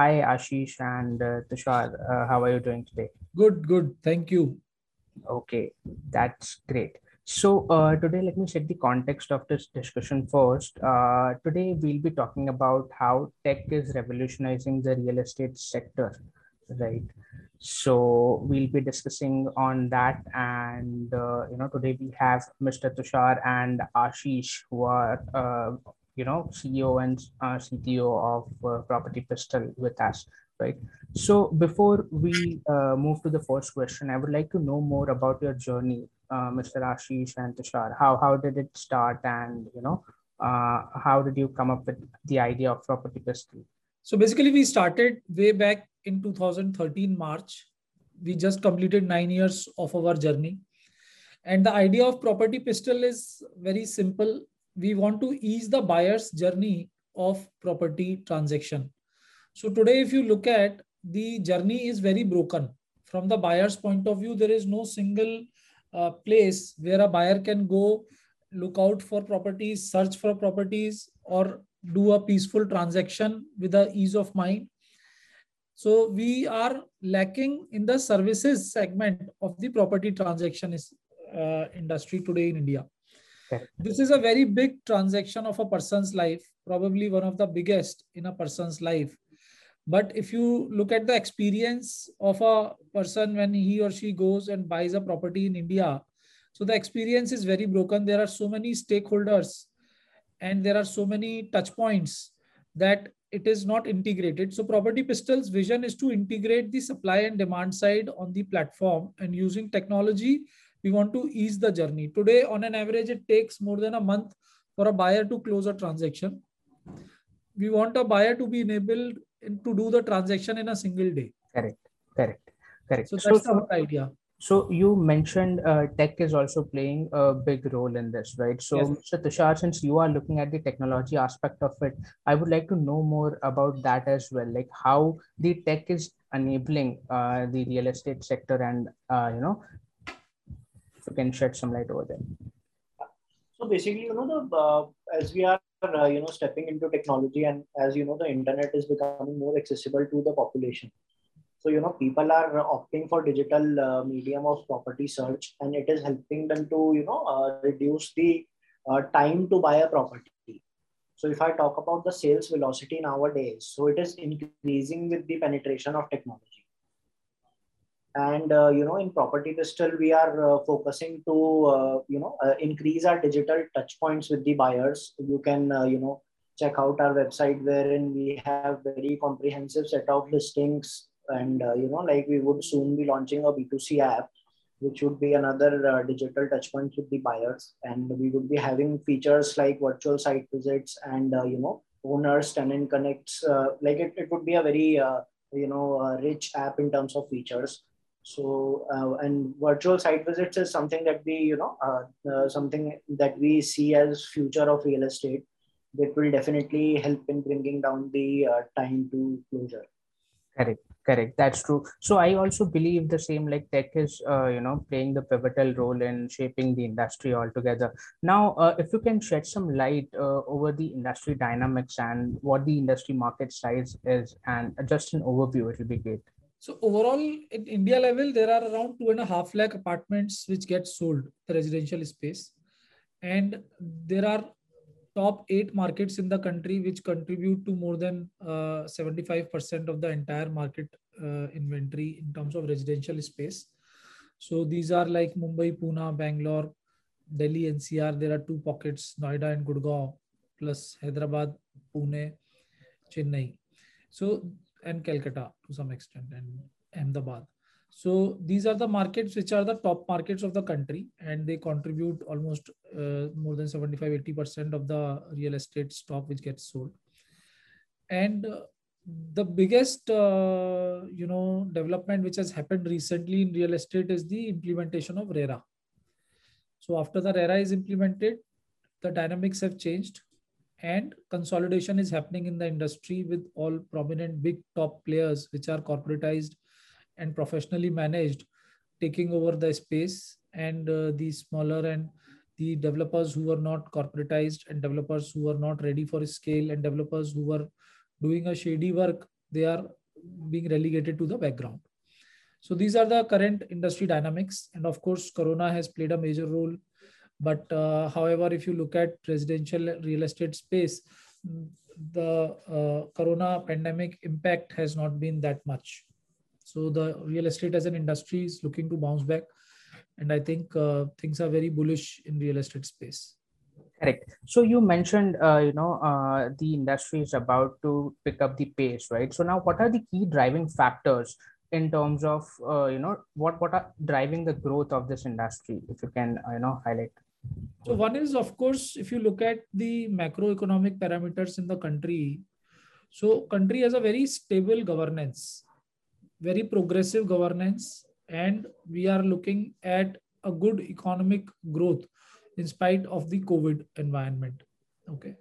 Hi, Ashish and uh, Tushar. Uh, how are you doing today? Good, good. Thank you. Okay, that's great. So uh, today, let me set the context of this discussion first. Uh, today, we'll be talking about how tech is revolutionizing the real estate sector, right? So we'll be discussing on that, and uh, you know, today we have Mr. Tushar and Ashish, who are uh, you know CEO and uh, CTO of uh, Property Pistol with us, right? So before we uh, move to the first question, I would like to know more about your journey uh, Mr. Ashish and Tushar? How how did it start, and you know, uh, how did you come up with the idea of property pistol? So basically, we started way back in 2013 March. We just completed nine years of our journey, and the idea of property pistol is very simple. We want to ease the buyer's journey of property transaction. So today, if you look at the journey is very broken from the buyer's point of view. There is no single uh, place where a buyer can go look out for properties, search for properties, or do a peaceful transaction with the ease of mind. So we are lacking in the services segment of the property transaction is, uh, industry today in India. This is a very big transaction of a person's life, probably one of the biggest in a person's life. But if you look at the experience of a person when he or she goes and buys a property in India, so the experience is very broken. There are so many stakeholders and there are so many touch points that it is not integrated. So Property Pistol's vision is to integrate the supply and demand side on the platform and using technology, we want to ease the journey. Today, on an average, it takes more than a month for a buyer to close a transaction. We want a buyer to be enabled to do the transaction in a single day. Correct, correct, correct. So that's so, the idea. So you mentioned uh, tech is also playing a big role in this, right? So, yes. Mr. Tushar, since you are looking at the technology aspect of it, I would like to know more about that as well, like how the tech is enabling uh, the real estate sector, and uh, you know, you can shed some light over there. So basically, you know, the uh, as we are uh, you know stepping into technology and as you know the internet is becoming more accessible to the population. So you know people are opting for digital uh, medium of property search and it is helping them to you know uh, reduce the uh, time to buy a property. So if i talk about the sales velocity nowadays so it is increasing with the penetration of technology and uh, you know in property pistol we are uh, focusing to uh, you know uh, increase our digital touch points with the buyers. You can uh, you know check out our website wherein we have very comprehensive set of listings. And uh, you know like we would soon be launching a b2c app which would be another digital touch point with the buyers. And we would be having features like virtual site visits and you know owners tenant connects like it, it would be a very you know rich app in terms of features so uh, and virtual site visits is something that we you know uh, uh, something that we see as future of real estate that will definitely help in bringing down the uh, time to closure. Correct correct. That's true. So i also believe the same like tech is uh, you know playing the pivotal role in shaping the industry altogether. Now uh, if you can shed some light over the industry dynamics and what the industry market size is and just an overview it will be great so overall, in India level, there are around two and a half lakh apartments which get sold the residential space, and there are top eight markets in the country which contribute to more than uh, 75% of the entire market uh, inventory in terms of residential space. So these are like Mumbai, Pune, Bangalore, Delhi, NCR. There are two pockets, Noida and Gurgaon, plus Hyderabad, Pune, Chennai. So and Calcutta to some extent and Ahmedabad. So these are the markets which are the top markets of the country and they contribute almost uh, more than 75 80% of the real estate stock which gets sold. And uh, the biggest uh, you know development which has happened recently in real estate is the implementation of RERA. So after the RERA is implemented, the dynamics have changed and consolidation is happening in the industry with all prominent big top players which are corporatized and professionally managed taking over the space and uh, the smaller and the developers who are not corporatized and developers who are not ready for scale and developers who are doing a shady work they are being relegated to the background. So these are the current industry dynamics. And of course, Corona has played a major role. But uh, however, if you look at residential real estate space, the uh, Corona pandemic impact has not been that much. So the real estate as an industry is looking to bounce back. And I think uh, things are very bullish in real estate space. Correct. So you mentioned, uh, you know, uh, the industry is about to pick up the pace, right? So now, what are the key driving factors in terms of, uh, you know, what what are driving the growth of this industry? If you can, you know, highlight. So one is, of course, if you look at the macroeconomic parameters in the country, so country has a very stable governance, very progressive governance, and we are looking at a good economic growth in spite of the COVID environment. Okay.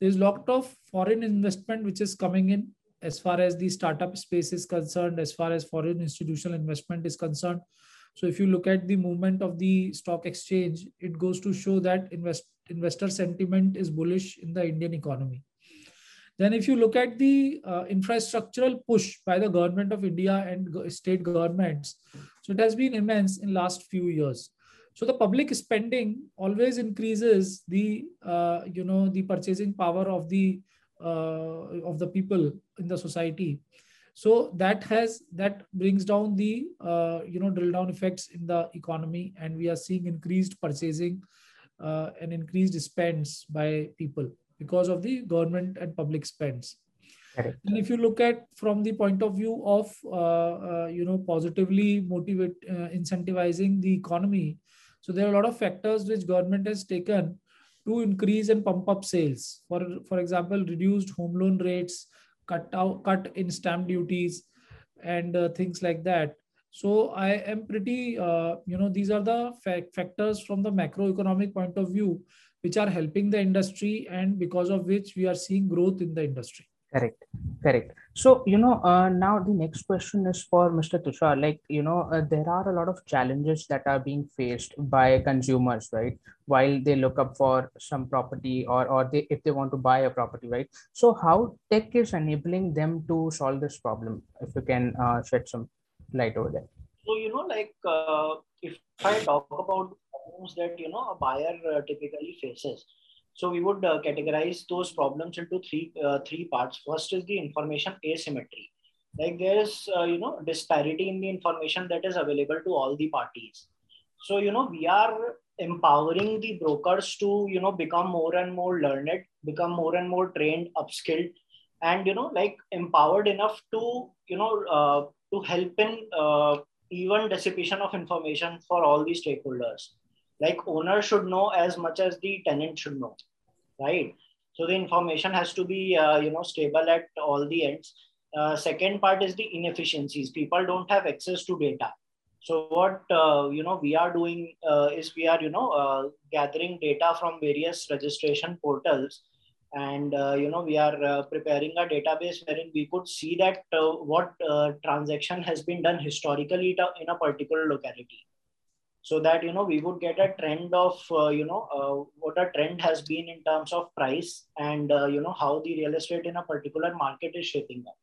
There's a lot of foreign investment which is coming in as far as the startup space is concerned, as far as foreign institutional investment is concerned. So if you look at the movement of the stock exchange, it goes to show that invest, investor sentiment is bullish in the Indian economy. Then if you look at the uh, infrastructural push by the government of India and state governments, so it has been immense in last few years. So the public spending always increases the uh, you know the purchasing power of the uh, of the people in the society. So that has that brings down the uh, you know drill down effects in the economy, and we are seeing increased purchasing uh, and increased spends by people because of the government and public spends. Correct. And if you look at from the point of view of uh, uh, you know positively motivate uh, incentivizing the economy, so there are a lot of factors which government has taken to increase and pump up sales. For for example, reduced home loan rates, cut out cut in stamp duties, and uh, things like that. So I am pretty uh, you know these are the fa- factors from the macroeconomic point of view which are helping the industry and because of which we are seeing growth in the industry. Correct, correct. So, you know, uh, now the next question is for Mr. Tushar. Like, you know, uh, there are a lot of challenges that are being faced by consumers, right? While they look up for some property or, or they, if they want to buy a property, right? So, how tech is enabling them to solve this problem? If you can uh, shed some light over there. So, you know, like uh, if I talk about problems that, you know, a buyer uh, typically faces, so we would uh, categorize those problems into three uh, three parts. First is the information asymmetry. Like there is uh, you know disparity in the information that is available to all the parties. So you know we are empowering the brokers to you know become more and more learned, become more and more trained, upskilled, and you know like empowered enough to you know uh, to help in uh, even dissipation of information for all the stakeholders like owner should know as much as the tenant should know right? So the information has to be uh, you know stable at all the ends. Uh, second part is the inefficiencies. People don't have access to data. So what uh, you know we are doing uh, is we are you know uh, gathering data from various registration portals. And uh, you know we are preparing a database wherein we could see that what transaction has been done historically in a particular locality so that you know we would get a trend of uh, you know uh, what a trend has been in terms of price and uh, you know how the real estate in a particular market is shaping up.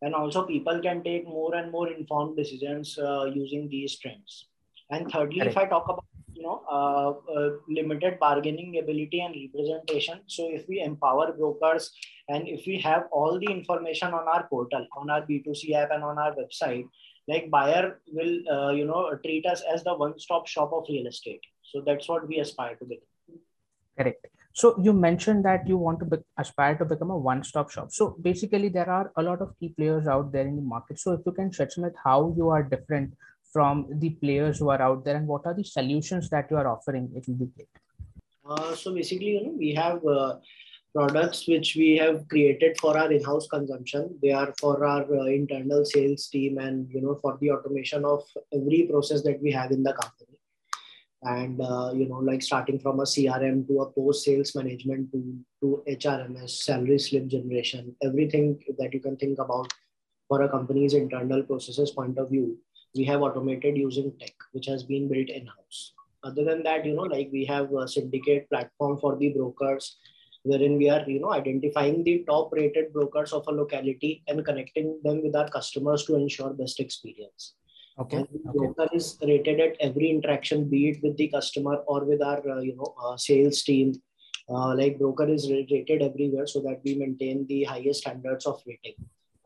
And also people can take more and more informed decisions uh, using these trends. And thirdly if i talk about you know uh, uh, limited bargaining ability and representation so if we empower brokers and if we have all the information on our portal on our b2c app and on our website like buyer will uh, you know treat us as the one stop shop of real estate. So that's what we aspire to be correct. So you mentioned that you want to be, aspire to become a one stop shop. So basically there are a lot of key players out there in the market. So if you can shed some light how you are different from the players who are out there and what are the solutions that you are offering it will be great uh, so basically you know we have uh, products which we have created for our in-house consumption. They are for our uh, internal sales team and you know for the automation of every process that we have in the company. And uh, you know like starting from a crm to a post sales management to to hrms salary slip generation everything that you can think about for a company's internal processes point of view we have automated using tech which has been built in house other than that you know like we have a syndicate platform for the brokers wherein we are you know identifying the top rated brokers of a locality and connecting them with our customers to ensure best experience. Okay, and the okay. broker is rated at every interaction be it with the customer or with our uh, you know uh, sales team. Uh, like broker is rated everywhere so that we maintain the highest standards of rating.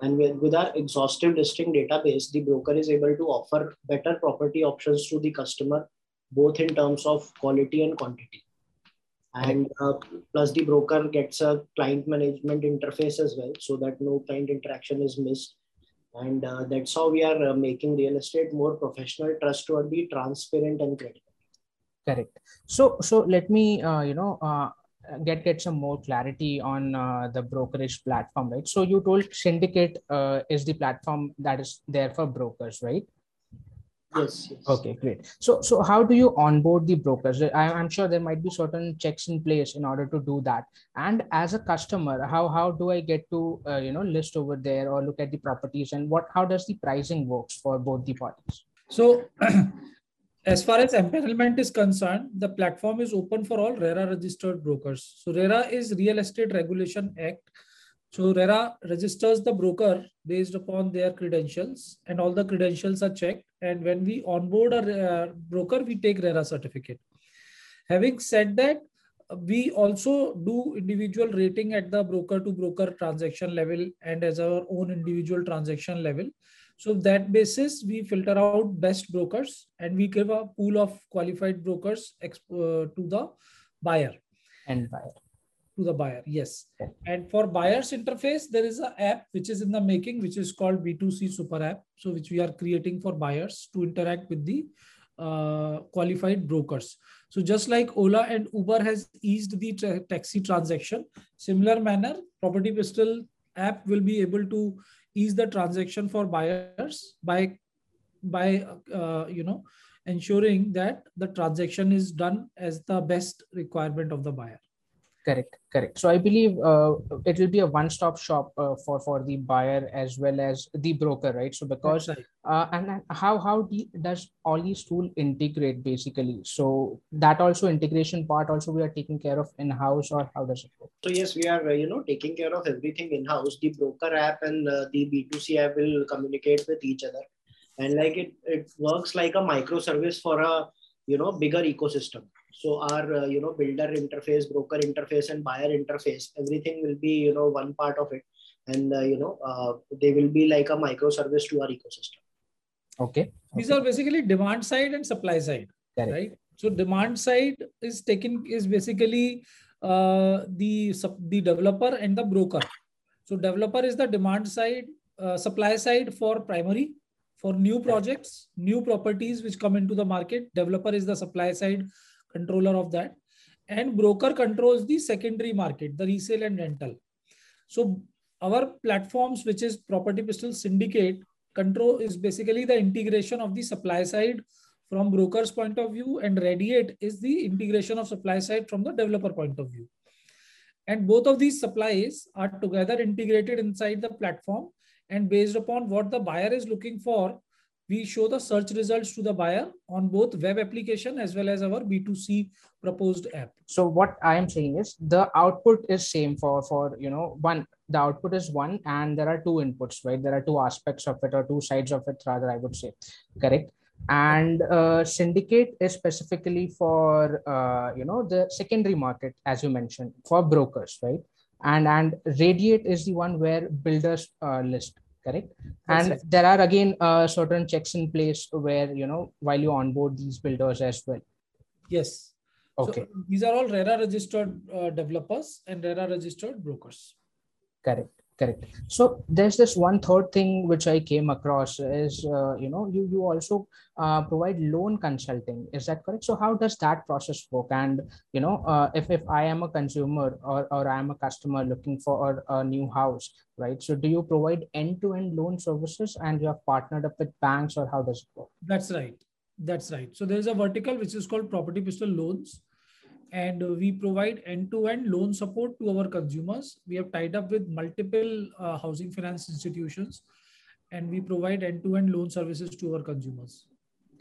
And with, with our exhaustive listing database the broker is able to offer better property options to the customer both in terms of quality and quantity and uh, plus the broker gets a client management interface as well so that no client interaction is missed. And uh, that's how we are uh, making real estate more professional trustworthy transparent and credible. Correct. So so let me uh, you know uh, get get some more clarity on uh, the brokerage platform right? So you told syndicate uh, is the platform that is there for brokers right yes, yes okay great so so how do you onboard the brokers I, i'm sure there might be certain checks in place in order to do that and as a customer how how do i get to uh, you know list over there or look at the properties and what how does the pricing works for both the parties So, as far as empanelment is concerned, the platform is open for all RERA registered brokers. So, RERA is Real Estate Regulation Act. So, RERA registers the broker based upon their credentials, and all the credentials are checked. And when we onboard a uh, broker, we take RERA certificate. Having said that, we also do individual rating at the broker to broker transaction level and as our own individual transaction level. So that basis, we filter out best brokers and we give a pool of qualified brokers uh, to the buyer. and buyer To the buyer, yes. And for buyer's interface, there is an app which is in the making, which is called B2C Super App. So which we are creating for buyers to interact with the uh, qualified brokers. So just like Ola and Uber has eased the tra- taxi transaction, similar manner, Property Pistol app will be able to ease the transaction for buyers by by uh, you know ensuring that the transaction is done as the best requirement of the buyer. Correct correct so i believe uh, it will be a one stop shop uh, for for the buyer as well as the broker right so because right. uh, and how how the, does all these tool integrate basically so that also integration part also we are taking care of in house or how does it work So yes, we are uh, you know taking care of everything in house. The broker app and uh, the B2C app will communicate with each other, and like it it works like a microservice for a you know bigger ecosystem. So our uh, you know builder interface, broker interface, and buyer interface, everything will be you know one part of it, and uh, you know uh, they will be like a microservice to our ecosystem. okay These okay. are basically demand side and supply side. correct right so demand side is taken is basically uh, the sup- the developer and the broker so developer is the demand side uh, supply side for primary for new projects new properties which come into the market developer is the supply side controller of that. And broker controls the secondary market the resale and rental. So our platforms which is property pistol syndicate control is basically the integration of the supply side from broker's point of view and radiate is the integration of supply side from the developer point of view. And both of these supplies are together integrated inside the platform and based upon what the buyer is looking for we show the search results to the buyer on both web application as well as our b2c proposed app. So what i am saying is the output is same for for you know one the output is one and there are two inputs right? There are two aspects of it or two sides of it rather i would say. Correct? And uh, syndicate is specifically for uh, you know the secondary market as you mentioned for brokers right? And and radiate is the one where builders uh, list correct? That's and it. there are again uh, certain checks in place where you know while you onboard these builders as well. Yes. Okay. so these are all rera registered uh, developers and rera registered brokers. Correct correct. So there's this one third thing which i came across is uh, you know you you also uh, provide loan consulting. Is that correct? So how does that process work? And you know uh, if if i am a consumer or or i am a customer looking for a, a new house right? So do you provide end to end loan services and you have partnered up with banks or how does it work? That's right. That's right. So there's a vertical which is called Property Pistol Loans, and uh, we provide end-to-end loan support to our consumers. We have tied up with multiple uh, housing finance institutions, and we provide end-to-end loan services to our consumers.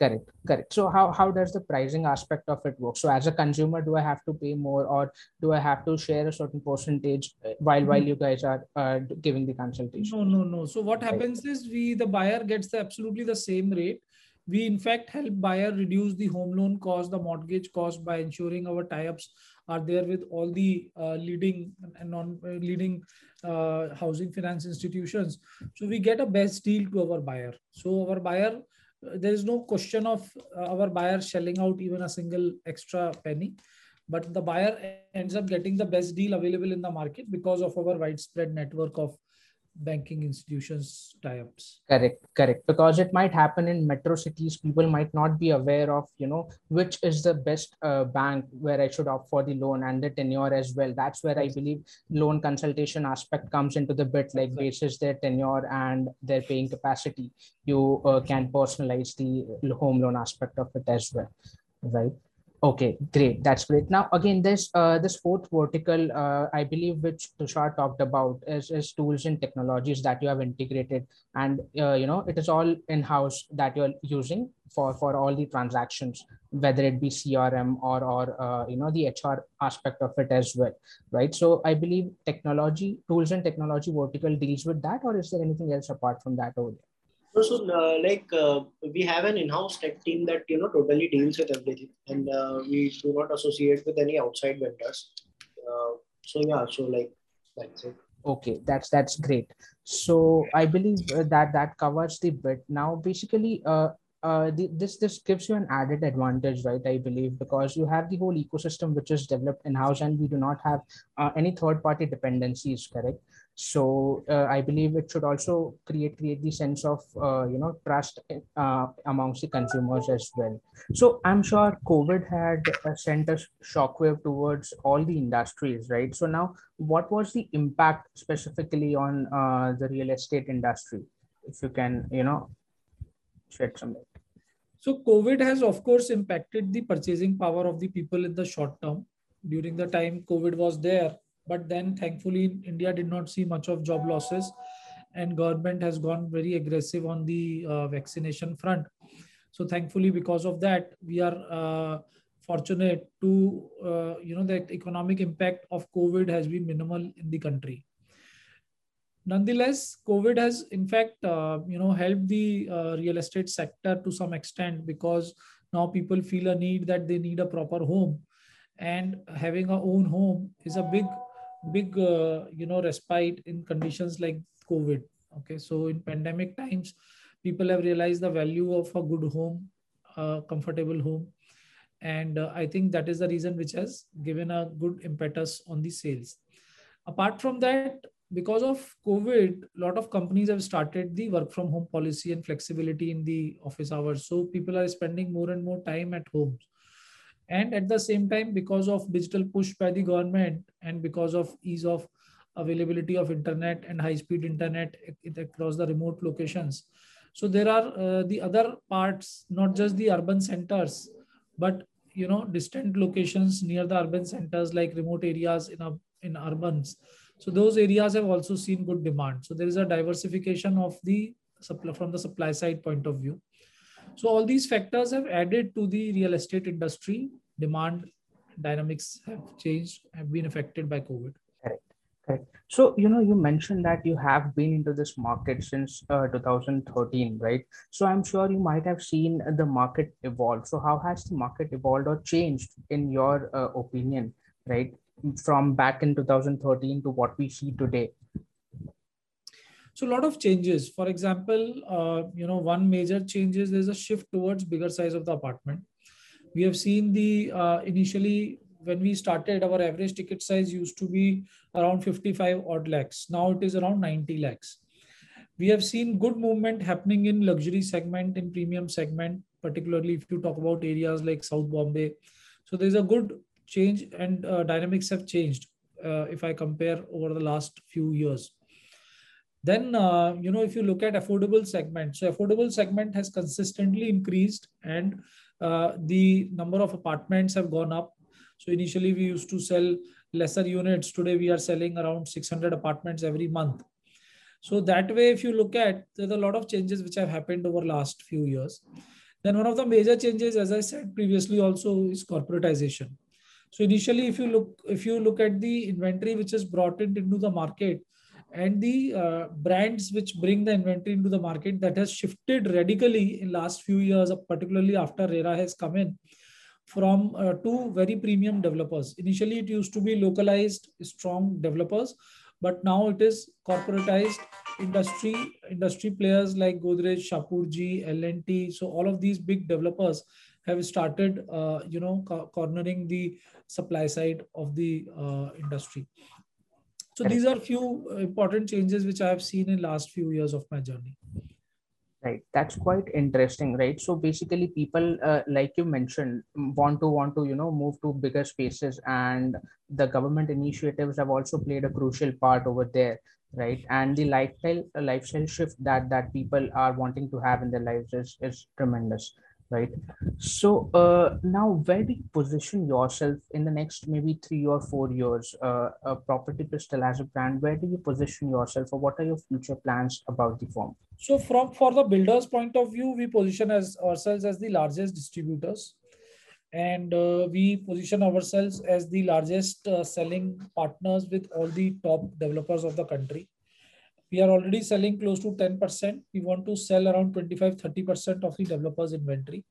correct correct so how, how does the pricing aspect of it work so as a consumer do i have to pay more or do i have to share a certain percentage uh, while while you guys are uh, giving the consultation no no no so what happens right. is we the buyer gets the absolutely the same rate we in fact help buyer reduce the home loan cost the mortgage cost by ensuring our tie-ups are there with all the uh, leading and non uh, leading uh, housing finance institutions. So we get a best deal to our buyer. So our buyer uh, there is no question of uh, our buyer shelling out even a single extra penny but the buyer ends up getting the best deal available in the market because of our widespread network of banking institutions tie-ups. Correct correct. Because it might happen in metro cities. People might not be aware of you know which is the best uh, bank where i should opt for the loan and the tenure as well. That's where i believe loan consultation aspect comes into the bit like exactly. basis their tenure and their paying capacity. You uh, can personalize the home loan aspect of it as well right Okay, great. That's great. Now, again, this uh, this fourth vertical, uh, I believe, which Tushar talked about, is, is tools and technologies that you have integrated, and uh, you know, it is all in house that you're using for for all the transactions, whether it be CRM or or uh, you know the HR aspect of it as well, right? So, I believe technology tools and technology vertical deals with that, or is there anything else apart from that over there? So, so uh, like uh, we have an in-house tech team that you know totally deals with everything, and uh, we do not associate with any outside vendors. Uh, so yeah, so like that's it. Okay, that's that's great. So I believe that that covers the bit. Now, basically, uh, uh, the, this this gives you an added advantage, right? I believe because you have the whole ecosystem which is developed in house, and we do not have uh, any third party dependencies. Correct. So uh, I believe it should also create create the sense of uh, you know trust uh, amongst the consumers as well. So I'm sure COVID had uh, sent a shockwave towards all the industries, right? So now, what was the impact specifically on the real estate industry? If you can, you know, shed some light. So COVID has, of course, impacted the purchasing power of the people in the short term. During the time COVID was there, but then thankfully India did not see much of job losses, and government has gone very aggressive on the uh, vaccination front. So thankfully, because of that, we are uh, fortunate to uh, you know that economic impact of COVID has been minimal in the country nonetheless covid has in fact uh, you know helped the uh, real estate sector to some extent because now people feel a need that they need a proper home and having a own home is a big big uh, you know respite in conditions like covid okay? So in pandemic times people have realized the value of a good home a comfortable home. And uh, i think that is the reason which has given a good impetus on the sales. Apart from that because of covid a lot of companies have started the work from home policy and flexibility in the office hours. So people are spending more and more time at home and at the same time because of digital push by the government and because of ease of availability of internet and high speed internet across the remote locations so there are uh, the other parts not just the urban centers but you know distant locations near the urban centers like remote areas in a, in urbans so those areas have also seen good demand. So there is a diversification of the supply from the supply side point of view. So all these factors have added to the real estate industry. Demand dynamics have changed, have been affected by COVID. Correct. Correct. So, you know, you mentioned that you have been into this market since uh, 2013, right? So I'm sure you might have seen the market evolve. So how has the market evolved or changed in your uh, opinion, right? from back in 2013 to what we see today? So a lot of changes. For example, uh, you know, one major change is there's a shift towards bigger size of the apartment. We have seen the uh, initially when we started, our average ticket size used to be around 55 odd lakhs. Now it is around 90 lakhs. We have seen good movement happening in luxury segment, in premium segment, particularly if you talk about areas like South Bombay. So there's a good change and uh, dynamics have changed uh, if I compare over the last few years. Then, uh, you know, if you look at affordable segment, so affordable segment has consistently increased and uh, the number of apartments have gone up. So initially we used to sell lesser units. Today we are selling around 600 apartments every month. So that way, if you look at, there's a lot of changes which have happened over last few years. Then one of the major changes, as I said previously, also is corporatization. So initially, if you look if you look at the inventory which is brought in into the market and the uh, brands which bring the inventory into the market, that has shifted radically in last few years, particularly after RERA has come in from uh, two very premium developers. Initially, it used to be localized, strong developers, but now it is corporatized industry industry players like Godrej, Shapoorji, L&T. So all of these big developers have started, uh, you know, co cornering the supply side of the uh, industry. So these are few important changes which I have seen in last few years of my journey. Right, that's quite interesting, right? So basically, people, uh, like you mentioned, want to want to you know move to bigger spaces, and the government initiatives have also played a crucial part over there, right? And the lifestyle lifestyle shift that that people are wanting to have in their lives is is tremendous right? So uh, now where do you position yourself in the next maybe three or four years uh, property pistol as a brand where do you position yourself or what are your future plans about the firm? So from for the builders point of view we position as ourselves as the largest distributors. And uh, we position ourselves as the largest uh, selling partners with all the top developers of the country we are already selling close to 10%. We want to sell around 25, 30% of the developer's inventory.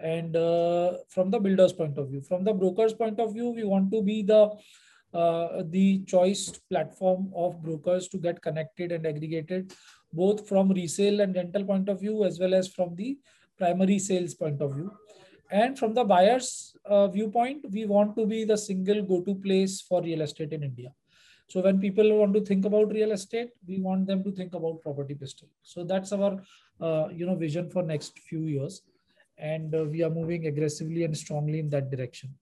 And uh, from the builder's point of view, from the broker's point of view, we want to be the uh, the choice platform of brokers to get connected and aggregated, both from resale and rental point of view, as well as from the primary sales point of view. And from the buyer's uh, viewpoint, we want to be the single go-to place for real estate in India. So when people want to think about real estate, we want them to think about property pistol. So that's our uh, you know vision for next few years, and uh, we are moving aggressively and strongly in that direction.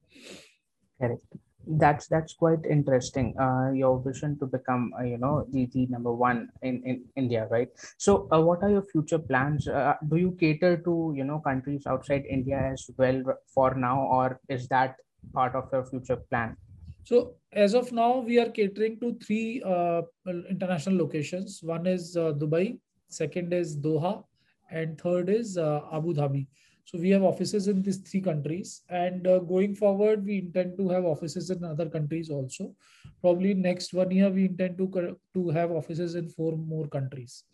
Correct. That's that's quite interesting. Uh, your vision to become uh, you know the, the number one in, in India, right? So uh, what are your future plans? Uh, do you cater to you know countries outside India as well for now, or is that part of your future plan? So as of now, we are catering to three uh, international locations. One is uh, Dubai, second is Doha, and third is uh, Abu Dhabi. So we have offices in these three countries, and uh, going forward, we intend to have offices in other countries also. Probably next one year, we intend to to have offices in four more countries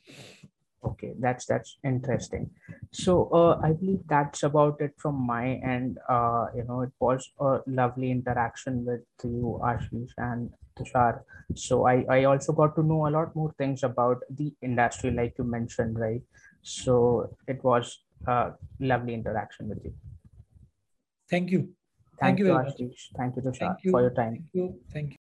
okay that's that's interesting. So uh, i believe that's about it from my end. Uh, you know it was a lovely interaction with you ashish and tushar. So i i also got to know a lot more things about the industry like you mentioned right? So it was a lovely interaction with you. Thank you. Thank, thank you, you ashish. Thank you tushar thank you. for your time. Thank you. Thank you